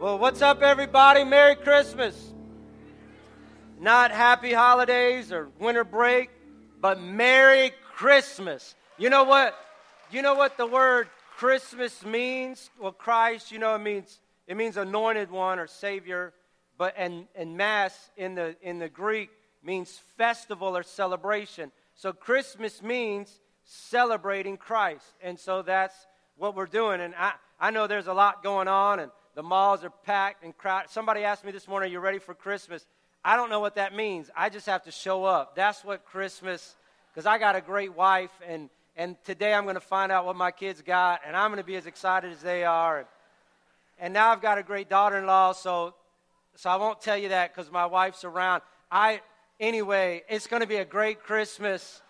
Well, what's up, everybody? Merry Christmas. Not happy holidays or winter break, but Merry Christmas. You know what? You know what the word Christmas means? Well, Christ, you know, it means it means anointed one or savior, but and, and mass in the in the Greek means festival or celebration. So Christmas means celebrating Christ. And so that's what we're doing. And I, I know there's a lot going on and the malls are packed and crowded. Somebody asked me this morning, Are you ready for Christmas? I don't know what that means. I just have to show up. That's what Christmas, because I got a great wife, and, and today I'm going to find out what my kids got, and I'm going to be as excited as they are. And, and now I've got a great daughter in law, so, so I won't tell you that because my wife's around. I, anyway, it's going to be a great Christmas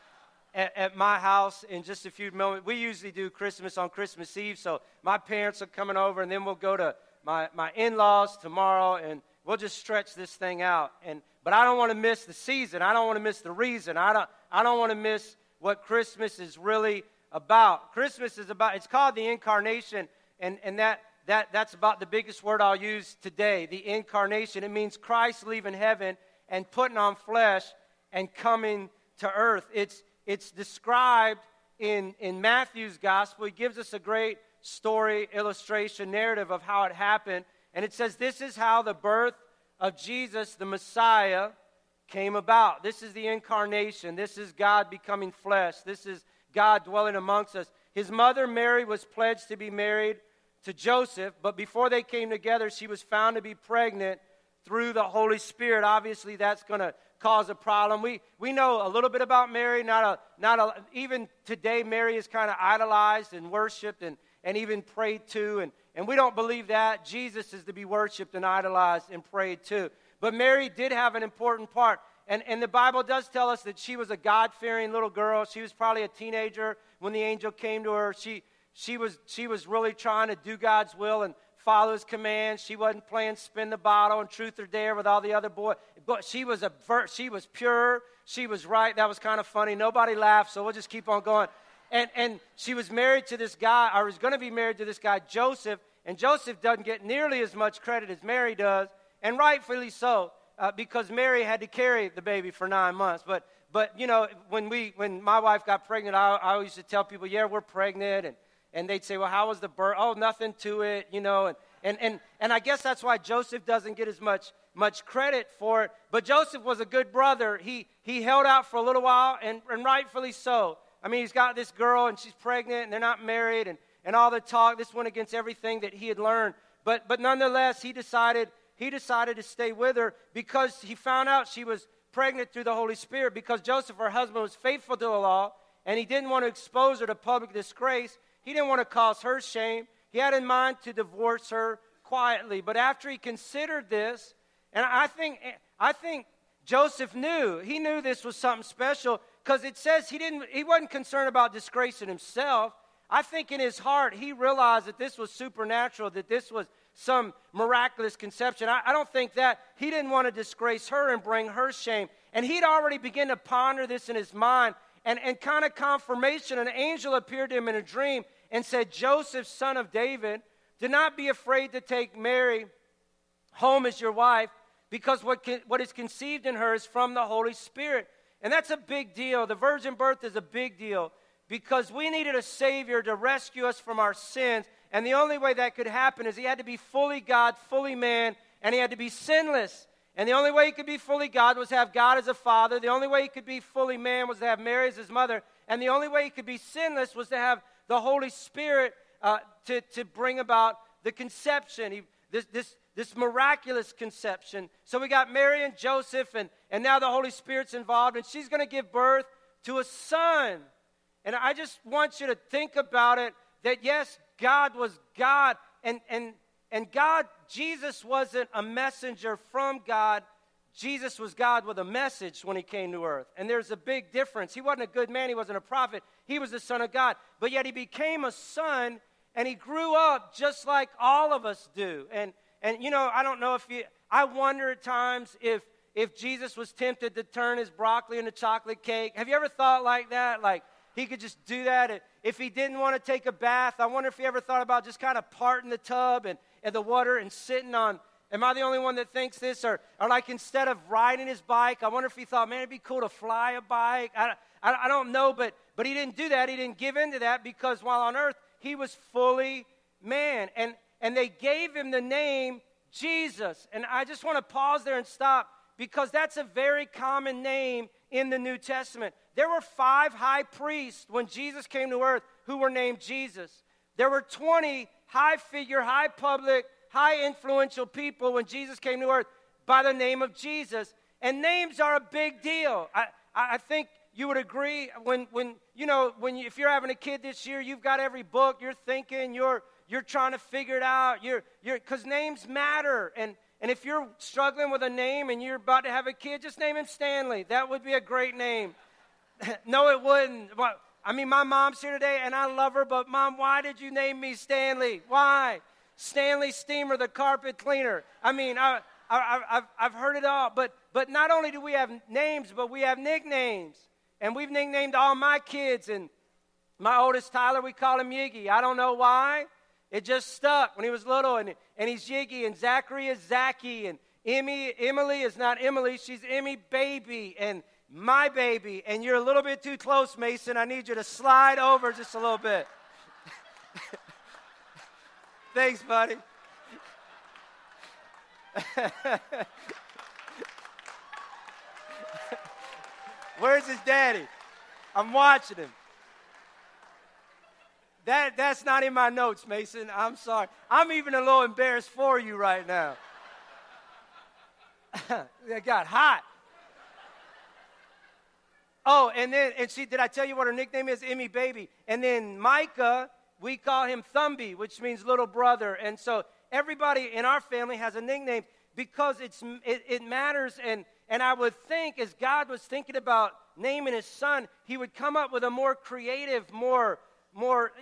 at, at, my house in just a few moments. We usually do Christmas on Christmas Eve, so my parents are coming over, and then we'll go to my, my in-laws tomorrow, and we'll just stretch this thing out. And but I don't want to miss the season. I don't want to miss the reason. I don't I don't want to miss what Christmas is really about. Christmas is about it's called the incarnation, and, and that that that's about the biggest word I'll use today, the incarnation. It means Christ leaving heaven and putting on flesh and coming to earth. It's it's described in, in Matthew's gospel. He gives us a great story, illustration, narrative of how it happened. And it says, This is how the birth of Jesus, the Messiah, came about. This is the incarnation. This is God becoming flesh. This is God dwelling amongst us. His mother, Mary, was pledged to be married to Joseph, but before they came together, she was found to be pregnant through the Holy Spirit. Obviously, that's going to cause a problem. We, we know a little bit about Mary. Not a, not a, even today, Mary is kind of idolized and worshiped and, and even prayed to. And, and we don't believe that. Jesus is to be worshiped and idolized and prayed to. But Mary did have an important part. And, and the Bible does tell us that she was a God fearing little girl. She was probably a teenager when the angel came to her. She, she, was, she was really trying to do God's will and follow his commands. She wasn't playing spin the bottle and truth or dare with all the other boys. But she was, a, she was pure. She was right. That was kind of funny. Nobody laughed, so we'll just keep on going. And, and she was married to this guy, or was going to be married to this guy, Joseph. And Joseph doesn't get nearly as much credit as Mary does, and rightfully so, uh, because Mary had to carry the baby for nine months. But, but you know, when, we, when my wife got pregnant, I, I always used to tell people, yeah, we're pregnant. And, and they'd say, well, how was the birth? Oh, nothing to it, you know. And, and, and, and I guess that's why Joseph doesn't get as much, much credit for it. But Joseph was a good brother. He, he held out for a little while, and, and rightfully so. I mean, he's got this girl and she's pregnant and they're not married and, and all the talk. This went against everything that he had learned. But, but nonetheless, he decided, he decided to stay with her because he found out she was pregnant through the Holy Spirit because Joseph, her husband, was faithful to the law and he didn't want to expose her to public disgrace. He didn't want to cause her shame. He had in mind to divorce her quietly. But after he considered this, and I think, I think Joseph knew, he knew this was something special because it says he didn't he wasn't concerned about disgracing himself. I think in his heart he realized that this was supernatural that this was some miraculous conception. I, I don't think that he didn't want to disgrace her and bring her shame. And he'd already begun to ponder this in his mind. And, and kind of confirmation an angel appeared to him in a dream and said joseph son of david do not be afraid to take mary home as your wife because what, can, what is conceived in her is from the holy spirit and that's a big deal. The virgin birth is a big deal because we needed a Savior to rescue us from our sins. And the only way that could happen is He had to be fully God, fully man, and He had to be sinless. And the only way He could be fully God was have God as a father. The only way He could be fully man was to have Mary as His mother. And the only way He could be sinless was to have the Holy Spirit uh, to, to bring about the conception. He, this, this, this miraculous conception. So we got Mary and Joseph, and, and now the Holy Spirit's involved, and she's going to give birth to a son. And I just want you to think about it that yes, God was God, and, and, and God, Jesus wasn't a messenger from God. Jesus was God with a message when he came to earth. And there's a big difference. He wasn't a good man, he wasn't a prophet, he was the Son of God. But yet he became a son and he grew up just like all of us do. And and you know, I don't know if you, I wonder at times if, if Jesus was tempted to turn his broccoli into chocolate cake. Have you ever thought like that? Like, he could just do that. If he didn't want to take a bath, I wonder if he ever thought about just kind of parting the tub and, and the water and sitting on. Am I the only one that thinks this? Or, or like instead of riding his bike, I wonder if he thought, man, it'd be cool to fly a bike. I, I, I don't know, but, but he didn't do that. He didn't give in to that because while on earth, he was fully man. And, and they gave him the name Jesus. And I just want to pause there and stop because that's a very common name in the New Testament. There were five high priests when Jesus came to earth who were named Jesus. There were 20 high figure, high public, high influential people when Jesus came to earth by the name of Jesus. And names are a big deal. I, I think you would agree when, when you know, when you, if you're having a kid this year, you've got every book, you're thinking, you're, you're trying to figure it out. You're, you're, because names matter. And, and if you're struggling with a name and you're about to have a kid, just name him Stanley. That would be a great name. no, it wouldn't. I mean, my mom's here today and I love her, but mom, why did you name me Stanley? Why? Stanley Steamer, the carpet cleaner. I mean, I, I, have I've heard it all. But, but not only do we have names, but we have nicknames. And we've nicknamed all my kids. And my oldest Tyler, we call him Yiggy. I don't know why. It just stuck when he was little, and, and he's Yiggy, and Zachary is Zachy, and Emmy, Emily is not Emily, she's Emmy Baby, and my baby. And you're a little bit too close, Mason. I need you to slide over just a little bit. Thanks, buddy. Where's his daddy? I'm watching him. That, that's not in my notes, Mason. I'm sorry. I'm even a little embarrassed for you right now. it got hot. Oh, and then, and see, did I tell you what her nickname is? Emmy Baby. And then Micah, we call him Thumby, which means little brother. And so everybody in our family has a nickname because it's, it, it matters. And, and I would think, as God was thinking about naming his son, he would come up with a more creative, more more,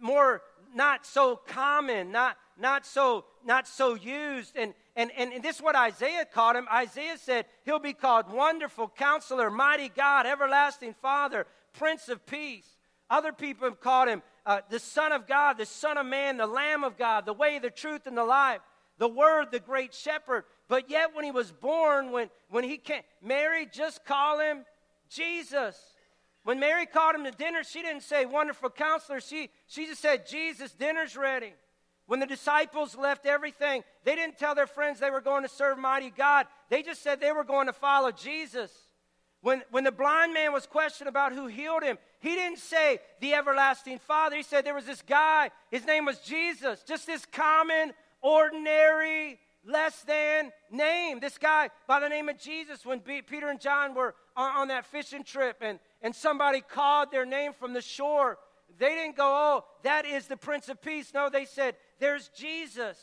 more not so common, not, not, so, not so used. And, and, and this is what Isaiah called him. Isaiah said, He'll be called Wonderful Counselor, Mighty God, Everlasting Father, Prince of Peace. Other people have called him uh, the Son of God, the Son of Man, the Lamb of God, the way, the truth, and the life, the Word, the Great Shepherd. But yet, when he was born, when, when he came, Mary just called him Jesus. When Mary called him to dinner, she didn't say, Wonderful counselor. She, she just said, Jesus, dinner's ready. When the disciples left everything, they didn't tell their friends they were going to serve mighty God. They just said they were going to follow Jesus. When, when the blind man was questioned about who healed him, he didn't say the everlasting Father. He said there was this guy, his name was Jesus, just this common, ordinary, less than name. This guy by the name of Jesus, when B- Peter and John were on, on that fishing trip and and somebody called their name from the shore, they didn't go, oh, that is the Prince of Peace. No, they said, there's Jesus.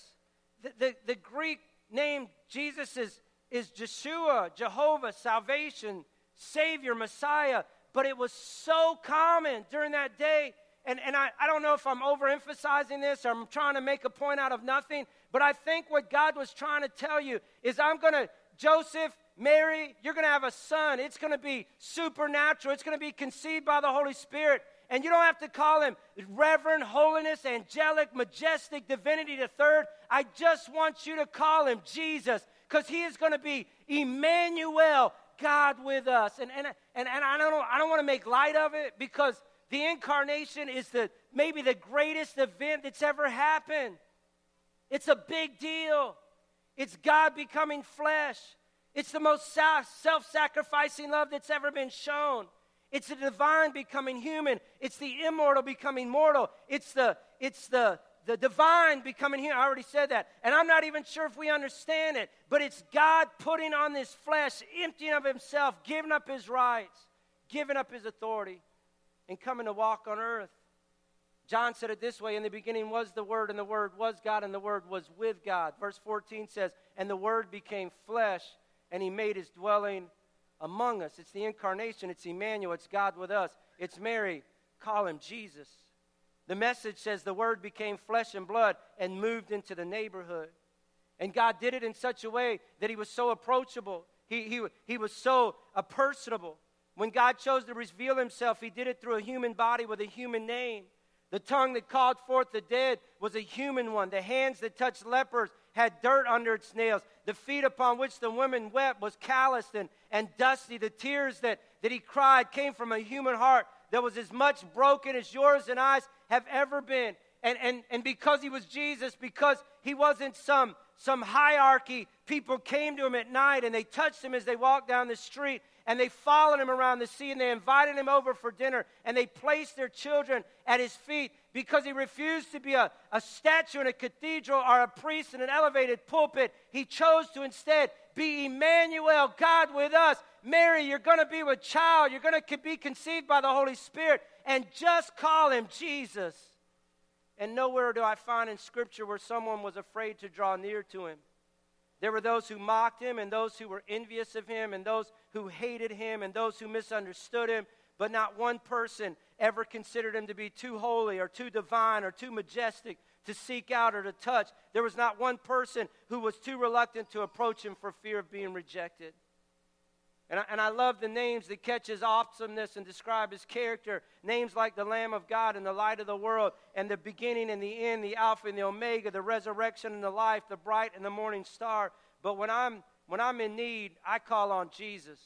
The, the, the Greek name Jesus is, is Jeshua, Jehovah, salvation, Savior, Messiah. But it was so common during that day. And, and I, I don't know if I'm overemphasizing this or I'm trying to make a point out of nothing, but I think what God was trying to tell you is I'm going to, Joseph, Mary, you're going to have a son. It's going to be supernatural. It's going to be conceived by the Holy Spirit. And you don't have to call him Reverend, Holiness, Angelic, Majestic, Divinity the Third. I just want you to call him Jesus because he is going to be Emmanuel, God with us. And, and, and, and I don't, I don't want to make light of it because the incarnation is the, maybe the greatest event that's ever happened. It's a big deal. It's God becoming flesh. It's the most self sacrificing love that's ever been shown. It's the divine becoming human. It's the immortal becoming mortal. It's the, it's the, the divine becoming human. I already said that. And I'm not even sure if we understand it, but it's God putting on this flesh, emptying of himself, giving up his rights, giving up his authority, and coming to walk on earth. John said it this way In the beginning was the Word, and the Word was God, and the Word was with God. Verse 14 says, And the Word became flesh and he made his dwelling among us. It's the incarnation, it's Emmanuel, it's God with us. It's Mary, call him Jesus. The message says the word became flesh and blood and moved into the neighborhood. And God did it in such a way that he was so approachable. He, he, he was so personable. When God chose to reveal himself, he did it through a human body with a human name. The tongue that called forth the dead was a human one. The hands that touched lepers had dirt under its nails. The feet upon which the women wept was calloused and, and dusty. The tears that, that he cried came from a human heart that was as much broken as yours and I's have ever been. And, and, and because he was Jesus, because he wasn't some, some hierarchy, people came to him at night and they touched him as they walked down the street and they followed him around the sea and they invited him over for dinner and they placed their children at his feet because he refused to be a, a statue in a cathedral or a priest in an elevated pulpit. He chose to instead be Emmanuel, God with us. Mary, you're going to be with child. You're going to be conceived by the Holy Spirit and just call him Jesus. And nowhere do I find in Scripture where someone was afraid to draw near to him. There were those who mocked him, and those who were envious of him, and those who hated him, and those who misunderstood him, but not one person ever considered him to be too holy or too divine or too majestic to seek out or to touch. There was not one person who was too reluctant to approach him for fear of being rejected. And I, and I love the names that catch his awesomeness and describe his character. Names like the Lamb of God and the light of the world, and the beginning and the end, the Alpha and the Omega, the resurrection and the life, the bright and the morning star. But when I'm, when I'm in need, I call on Jesus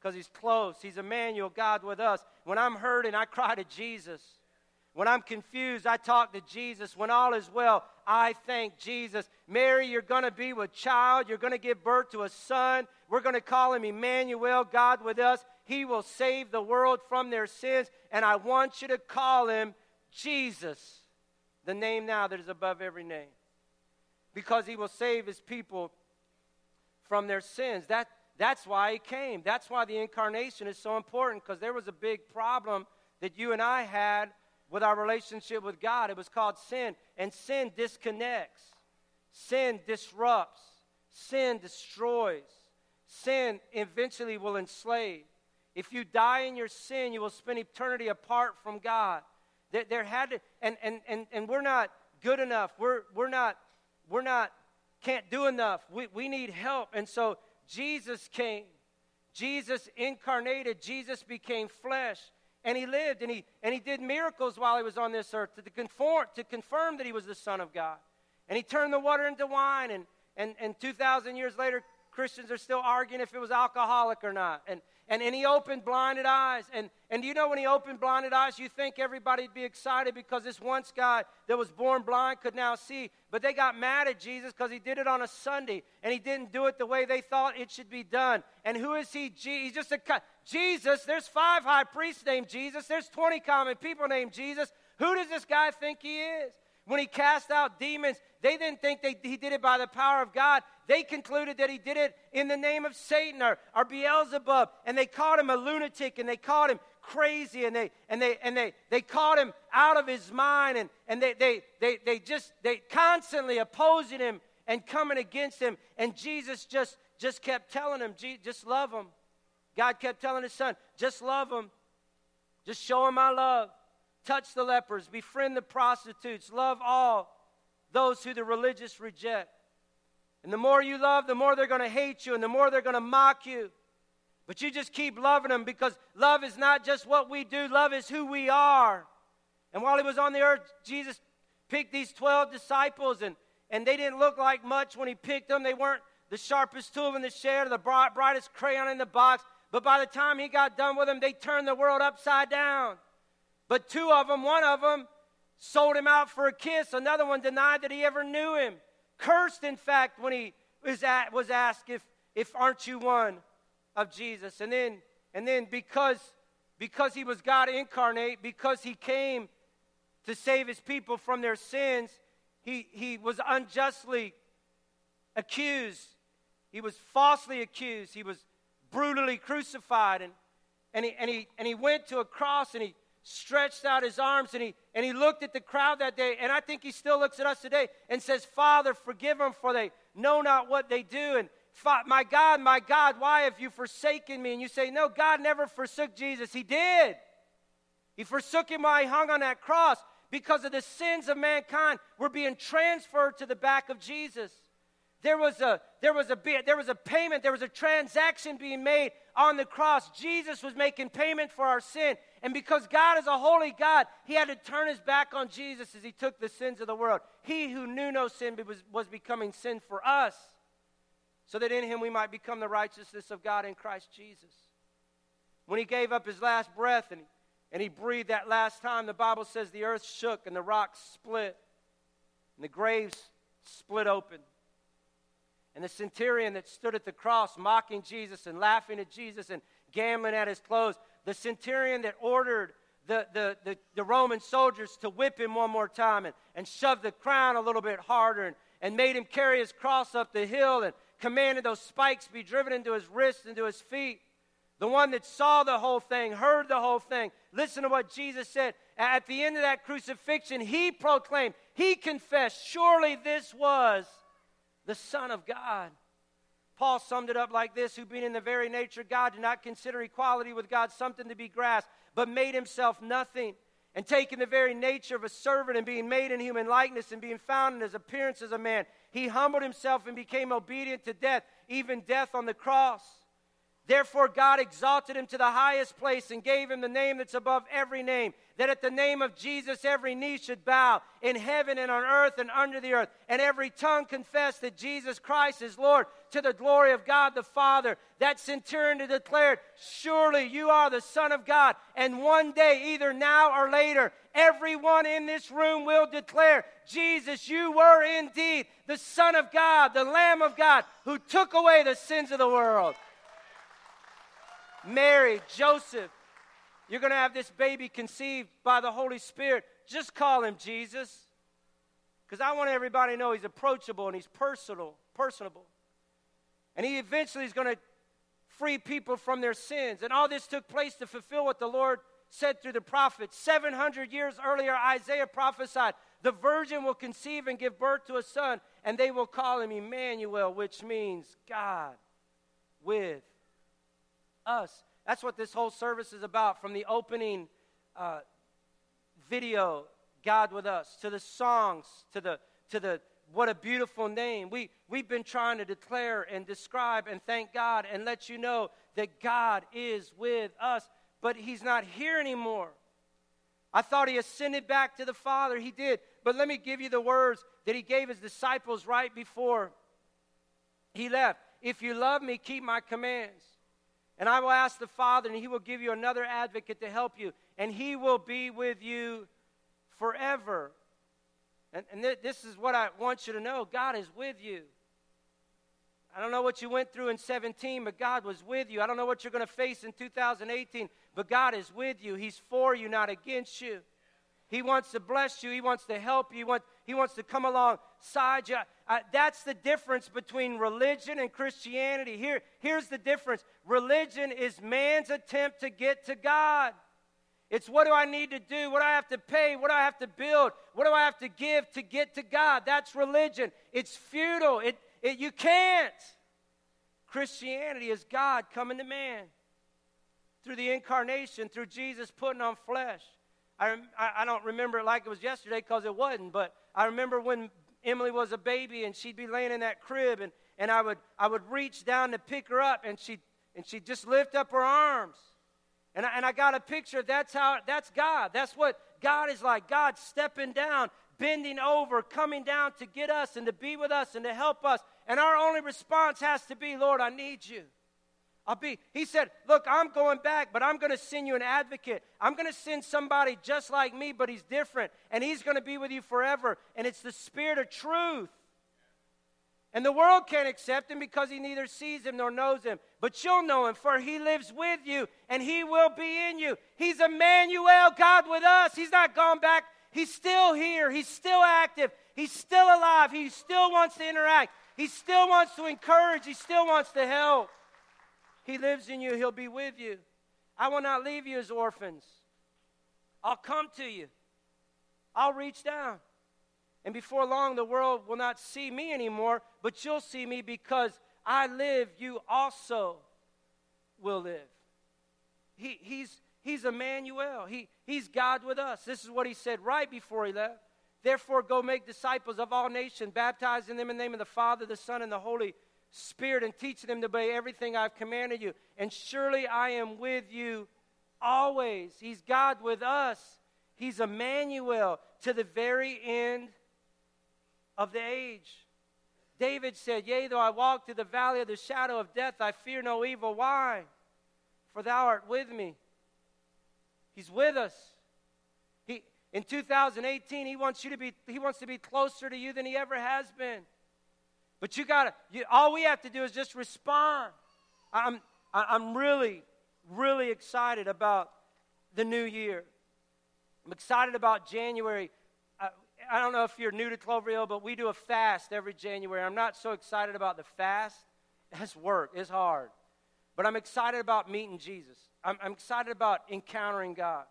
because he's close. He's Emmanuel, God with us. When I'm hurting, I cry to Jesus. When I'm confused, I talk to Jesus. When all is well, I thank Jesus. Mary, you're going to be with child. You're going to give birth to a son. We're going to call him Emmanuel, God with us. He will save the world from their sins. And I want you to call him Jesus, the name now that is above every name, because he will save his people from their sins. That, that's why he came. That's why the incarnation is so important, because there was a big problem that you and I had with our relationship with God. It was called sin. And sin disconnects, sin disrupts, sin destroys, sin eventually will enslave. If you die in your sin, you will spend eternity apart from God. There, there had to, and, and, and, and we're not good enough. We're, we're not, we're not, can't do enough. We, we need help. And so Jesus came. Jesus incarnated. Jesus became flesh and he lived and he, and he did miracles while he was on this earth to, conform, to confirm that he was the Son of God. And he turned the water into wine, and, and, and 2,000 years later, Christians are still arguing if it was alcoholic or not. And, and, and he opened blinded eyes. And, and you know when he opened blinded eyes, you think everybody'd be excited because this once guy that was born blind could now see. But they got mad at Jesus because he did it on a Sunday and he didn't do it the way they thought it should be done. And who is he? He's just a Jesus. There's five high priests named Jesus. There's 20 common people named Jesus. Who does this guy think he is? When he cast out demons, they didn't think they, he did it by the power of God. They concluded that he did it in the name of Satan or, or Beelzebub. And they called him a lunatic and they called him crazy and they and they and they they called him out of his mind and, and they, they they they just they constantly opposing him and coming against him. And Jesus just just kept telling him, just love him. God kept telling his son, just love him. Just show him my love touch the lepers, befriend the prostitutes, love all those who the religious reject. And the more you love, the more they're going to hate you and the more they're going to mock you. But you just keep loving them because love is not just what we do, love is who we are. And while he was on the earth, Jesus picked these 12 disciples, and, and they didn't look like much when he picked them. They weren't the sharpest tool in the shed or the bright, brightest crayon in the box. But by the time he got done with them, they turned the world upside down. But two of them, one of them sold him out for a kiss, another one denied that he ever knew him. Cursed, in fact, when he was, at, was asked if, if aren't you one of Jesus. And then, and then because, because he was God incarnate, because he came to save his people from their sins, he, he was unjustly accused. He was falsely accused. He was brutally crucified. And, and, he, and, he, and he went to a cross and he stretched out his arms and he, and he looked at the crowd that day. And I think he still looks at us today and says, Father, forgive them, for they know not what they do. And my God, my God, why have you forsaken me? And you say, No, God never forsook Jesus. He did. He forsook him while he hung on that cross because of the sins of mankind were being transferred to the back of Jesus. There was a there was a there was a payment, there was a transaction being made on the cross. Jesus was making payment for our sin, And because God is a holy God, he had to turn his back on Jesus as he took the sins of the world. He who knew no sin was, was becoming sin for us, so that in him we might become the righteousness of God in Christ Jesus. When he gave up his last breath and, and he breathed that last time, the Bible says the earth shook and the rocks split and the graves split open. And the centurion that stood at the cross mocking Jesus and laughing at Jesus and gambling at his clothes, the centurion that ordered the, the, the, the, Roman soldiers to whip him one more time and, and shove the crown a little bit harder and, and made him carry his cross up the hill and commanded those spikes be driven into his wrists and his feet. The one that saw the whole thing, heard the whole thing. Listen to what Jesus said. At the end of that crucifixion, he proclaimed, he confessed, surely this was the Son of God. Paul summed it up like this Who, being in the very nature of God, did not consider equality with God something to be grasped, but made himself nothing. And taking the very nature of a servant and being made in human likeness and being found in his appearance as a man, he humbled himself and became obedient to death, even death on the cross. Therefore, God exalted him to the highest place and gave him the name that's above every name, that at the name of Jesus every knee should bow in heaven and on earth and under the earth, and every tongue confess that Jesus Christ is Lord to the glory of God the Father. That centurion declared, Surely you are the Son of God. And one day, either now or later, everyone in this room will declare, Jesus, you were indeed the Son of God, the Lamb of God, who took away the sins of the world. Mary, Joseph, you're going to have this baby conceived by the Holy Spirit. Just call him Jesus. Because I want everybody to know he's approachable and he's personal, personable. And he eventually is going to free people from their sins. And all this took place to fulfill what the Lord said through the prophet. 700 years earlier, Isaiah prophesied the virgin will conceive and give birth to a son, and they will call him Emmanuel, which means God with us. That's what this whole service is about from the opening uh, video, God with us, to the songs, to the, to the what a beautiful name. We, we've been trying to declare and describe and thank God and let you know that God is with us, but He's not here anymore. I thought He ascended back to the Father. He did. But let me give you the words that He gave His disciples right before He left. If you love me, keep my commands. And I will ask the Father, and he will give you another advocate to help you, and he will be with you forever. And, and th- this is what I want you to know God is with you. I don't know what you went through in 17, but God was with you. I don't know what you're going to face in 2018, but God is with you. He's for you, not against you. He wants to bless you. He wants to help you. He wants, he wants to come alongside you. Uh, that's the difference between religion and Christianity. Here, here's the difference religion is man's attempt to get to God. It's what do I need to do? What do I have to pay? What do I have to build? What do I have to give to get to God? That's religion. It's futile. It, it, you can't. Christianity is God coming to man through the incarnation, through Jesus putting on flesh. I, I, don't remember it like it was yesterday because it wasn't, but I remember when Emily was a baby and she'd be laying in that crib and, and I, would, I would reach down to pick her up and she'd, and she'd just lift up her arms. And I, and I got a picture. That's how, that's God. That's what God is like. God stepping down, bending over, coming down to get us and to be with us and to help us. And our only response has to be, Lord, I need you. I'll be, he said, Look, I'm going back, but I'm going to send you an advocate. I'm going to send somebody just like me, but he's different. And he's going to be with you forever. And it's the Spirit of truth. And the world can't accept him because he neither sees him nor knows him. But you'll know him, for he lives with you and he will be in you. He's Emmanuel, God with us. He's not gone back. He's still here. He's still active. He's still alive. He still wants to interact. He still wants to encourage. He still wants to help. He lives in you, He'll be with you. I will not leave you as orphans. I'll come to you, I'll reach down. And before long, the world will not see me anymore, but you'll see me because I live, you also will live. He, he's, he's Emmanuel. He, he's God with us. This is what he said right before he left. Therefore, go make disciples of all nations, baptizing them in the name of the Father, the Son, and the Holy Spirit and teaching them to obey everything I've commanded you. And surely I am with you always. He's God with us. He's Emmanuel to the very end of the age. David said, Yea, though I walk through the valley of the shadow of death, I fear no evil. Why? For thou art with me. He's with us. He, in 2018, he wants you to be, he wants to be closer to you than he ever has been. But you gotta, you, all we have to do is just respond. I'm, I'm really, really excited about the new year. I'm excited about January. I, don't know if you're new to Clover Hill, but we do a fast every January. I'm not so excited about the fast. It's work, it's hard. But I'm excited about meeting Jesus. I'm, I'm excited about encountering God.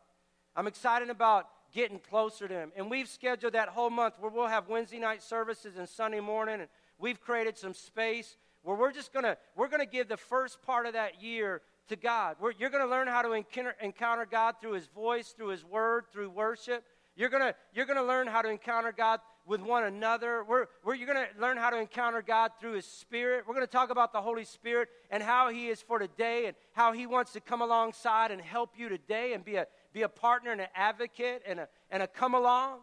I'm excited about getting closer to Him. And we've scheduled that whole month where we'll have Wednesday night services and Sunday morning, and we've created some space where we're just gonna we're gonna give the first part of that year to God. We're, you're gonna learn how to encounter, encounter God through His voice, through His Word, through worship. You're gonna you're gonna learn how to encounter God with one another. We're, we're, you're going to learn how to encounter God through His Spirit. We're going to talk about the Holy Spirit and how He is for today and how He wants to come alongside and help you today and be a, be a partner and an advocate and a, and a come along.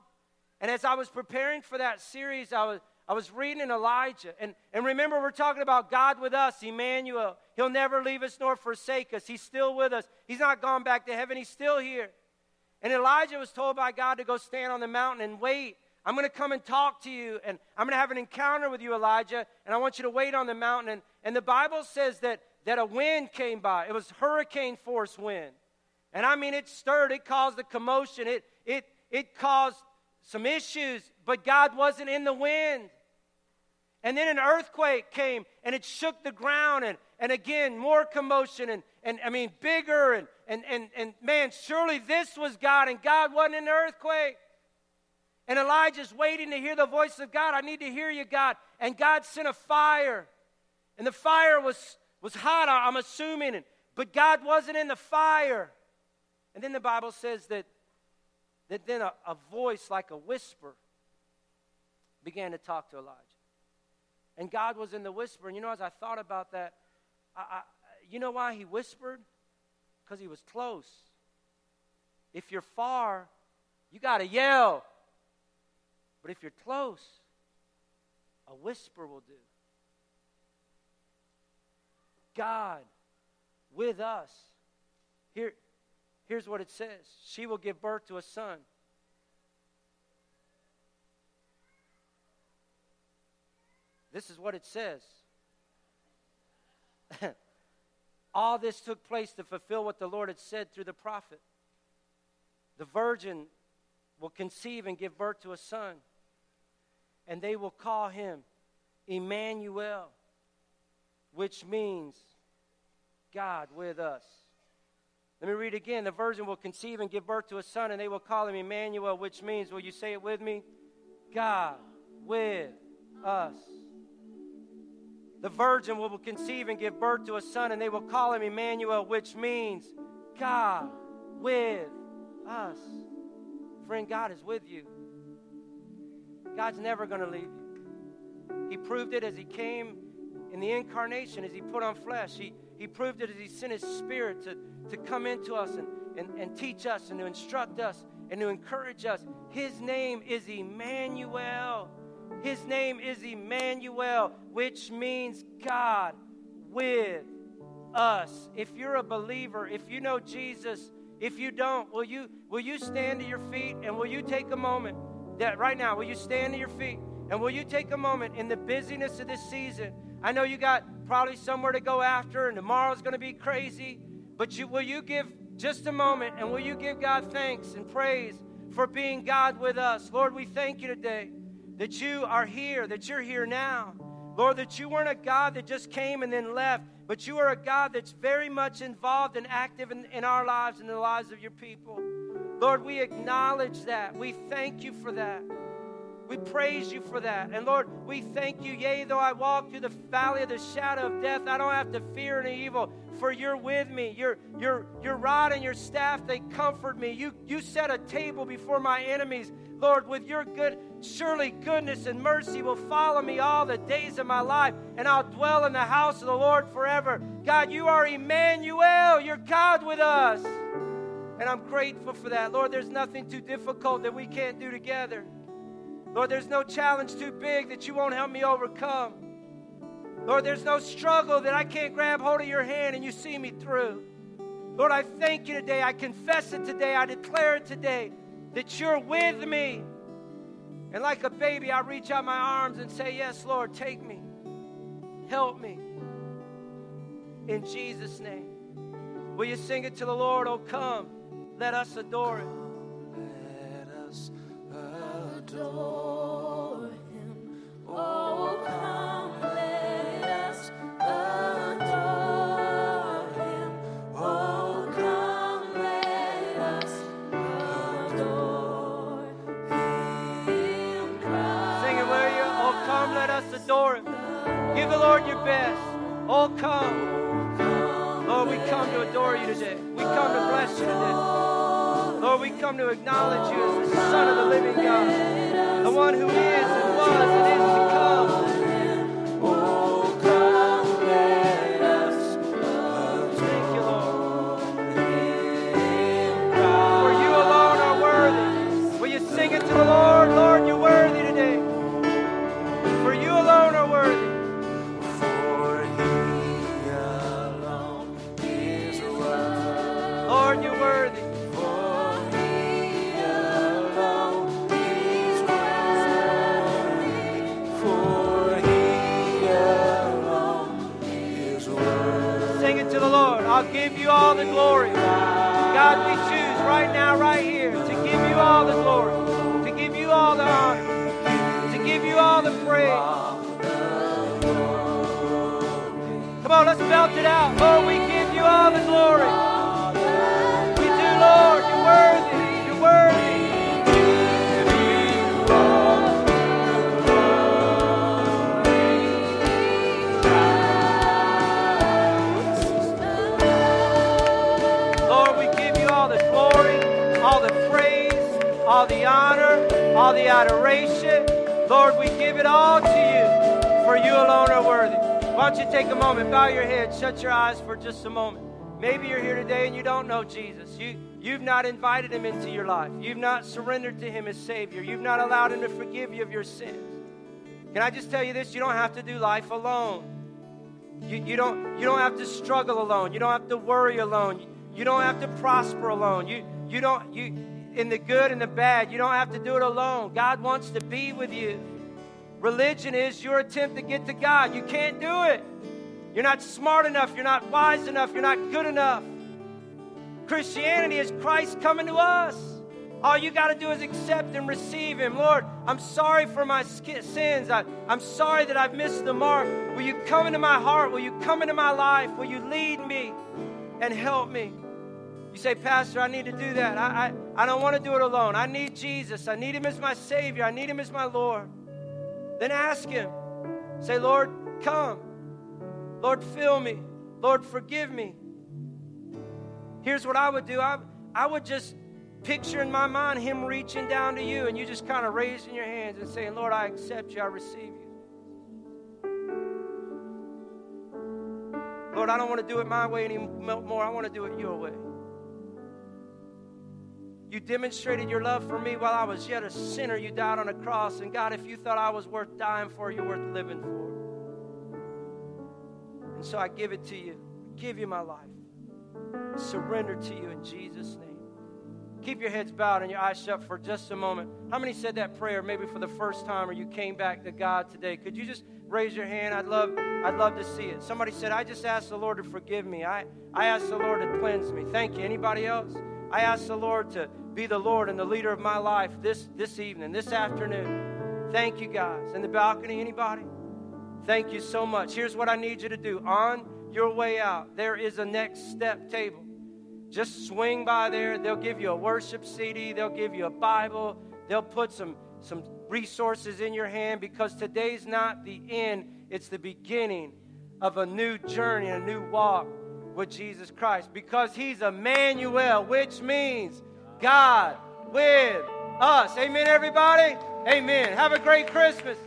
And as I was preparing for that series, I was, I was reading in Elijah. And, and remember, we're talking about God with us, Emmanuel. He'll never leave us nor forsake us. He's still with us. He's not gone back to heaven, He's still here. And Elijah was told by God to go stand on the mountain and wait. I'm going to come and talk to you, and I'm going to have an encounter with you, Elijah, and I want you to wait on the mountain. And, and the Bible says that, that a wind came by. It was hurricane force wind. And I mean, it stirred, it caused a commotion, it, it, it caused some issues, but God wasn't in the wind. And then an earthquake came and it shook the ground, and, and again, more commotion, and, and I mean, bigger. And, and, and, and man, surely this was God, and God wasn't the earthquake. And Elijah's waiting to hear the voice of God. I need to hear you, God. And God sent a fire. And the fire was, was hot, I'm assuming. But God wasn't in the fire. And then the Bible says that, that then a, a voice like a whisper began to talk to Elijah. And God was in the whisper. And you know, as I thought about that, I, I, you know why he whispered? Because he was close. If you're far, you got to yell. But if you're close, a whisper will do. God with us. Here, here's what it says She will give birth to a son. This is what it says. All this took place to fulfill what the Lord had said through the prophet. The virgin will conceive and give birth to a son, and they will call him Emmanuel, which means God with us. Let me read again. The virgin will conceive and give birth to a son, and they will call him Emmanuel, which means, will you say it with me? God with us. The virgin will conceive and give birth to a son, and they will call him Emmanuel, which means God with us. Friend, God is with you. God's never going to leave you. He proved it as He came in the incarnation, as He put on flesh. He, he proved it as He sent His Spirit to, to come into us and, and, and teach us and to instruct us and to encourage us. His name is Emmanuel. His name is Emmanuel, which means God with us. If you're a believer, if you know Jesus, if you don't, will you will you stand to your feet and will you take a moment that right now, will you stand to your feet and will you take a moment in the busyness of this season? I know you got probably somewhere to go after and tomorrow's going to be crazy, but you will you give just a moment and will you give God thanks and praise for being God with us? Lord, we thank you today that you are here, that you're here now. Lord, that you weren't a God that just came and then left, but you are a God that's very much involved and active in, in our lives and the lives of your people. Lord, we acknowledge that. We thank you for that. We praise you for that. And Lord, we thank you. Yea, though I walk through the valley of the shadow of death, I don't have to fear any evil, for you're with me. Your, your, your rod and your staff, they comfort me. You, you set a table before my enemies. Lord, with your good, surely goodness and mercy will follow me all the days of my life, and I'll dwell in the house of the Lord forever. God, you are Emmanuel. You're God with us. And I'm grateful for that. Lord, there's nothing too difficult that we can't do together. Lord, there's no challenge too big that you won't help me overcome. Lord, there's no struggle that I can't grab hold of your hand and you see me through. Lord, I thank you today. I confess it today. I declare it today that you're with me. And like a baby, I reach out my arms and say, Yes, Lord, take me. Help me. In Jesus' name. Will you sing it to the Lord? Oh, come. Let us adore it. Let us adore him. Oh, Lord your best. Oh, come. Lord, we come to adore you today. We come to bless you today. Lord, we come to acknowledge you as the Son of the living God, the one who is and was and is to come. Adoration. Lord, we give it all to you, for you alone are worthy. Why don't you take a moment, bow your head, shut your eyes for just a moment. Maybe you're here today and you don't know Jesus. You, you've not invited him into your life. You've not surrendered to him as Savior. You've not allowed him to forgive you of your sins. Can I just tell you this? You don't have to do life alone. You, you, don't, you don't have to struggle alone. You don't have to worry alone. You, you don't have to prosper alone. You, you don't, you, in the good and the bad, you don't have to do it alone. God wants to be with you. Religion is your attempt to get to God. You can't do it. You're not smart enough. You're not wise enough. You're not good enough. Christianity is Christ coming to us. All you got to do is accept and receive Him. Lord, I'm sorry for my sins. I, I'm sorry that I've missed the mark. Will you come into my heart? Will you come into my life? Will you lead me and help me? You say, Pastor, I need to do that. I, I, don't want to do it alone. I need Jesus. I need Him as my Savior. I need Him as my Lord. Then ask Him. Say, Lord, come. Lord, fill me. Lord, forgive me. Here's what I would do I, I would just picture in my mind Him reaching down to you and you just kind of raising your hands and saying, Lord, I accept you. I receive you. Lord, I don't want to do it my way anymore. I want to do it your way. You demonstrated your love for me while I was yet a sinner. You died on a cross. And God, if you thought I was worth dying for, you're worth living for. And so I give it to you. I give you my life. I surrender to you in Jesus' name. Keep your heads bowed and your eyes shut for just a moment. How many said that prayer maybe for the first time or you came back to God today? Could you just raise your hand? I'd love, I'd love to see it. Somebody said, I just asked the Lord to forgive me. I, I asked the Lord to cleanse me. Thank you. Anybody else? I asked the Lord to be the Lord and the leader of my life this, this evening, this afternoon. Thank you, guys. In the balcony, anybody? Thank you so much. Here's what I need you to do. On your way out, there is a next step table. Just swing by there. They'll give you a worship CD, they'll give you a Bible, they'll put some, some resources in your hand because today's not the end, it's the beginning of a new journey, a new walk with Jesus Christ because He's Emmanuel, which means God with us. Amen, everybody? Amen. Have a great Christmas.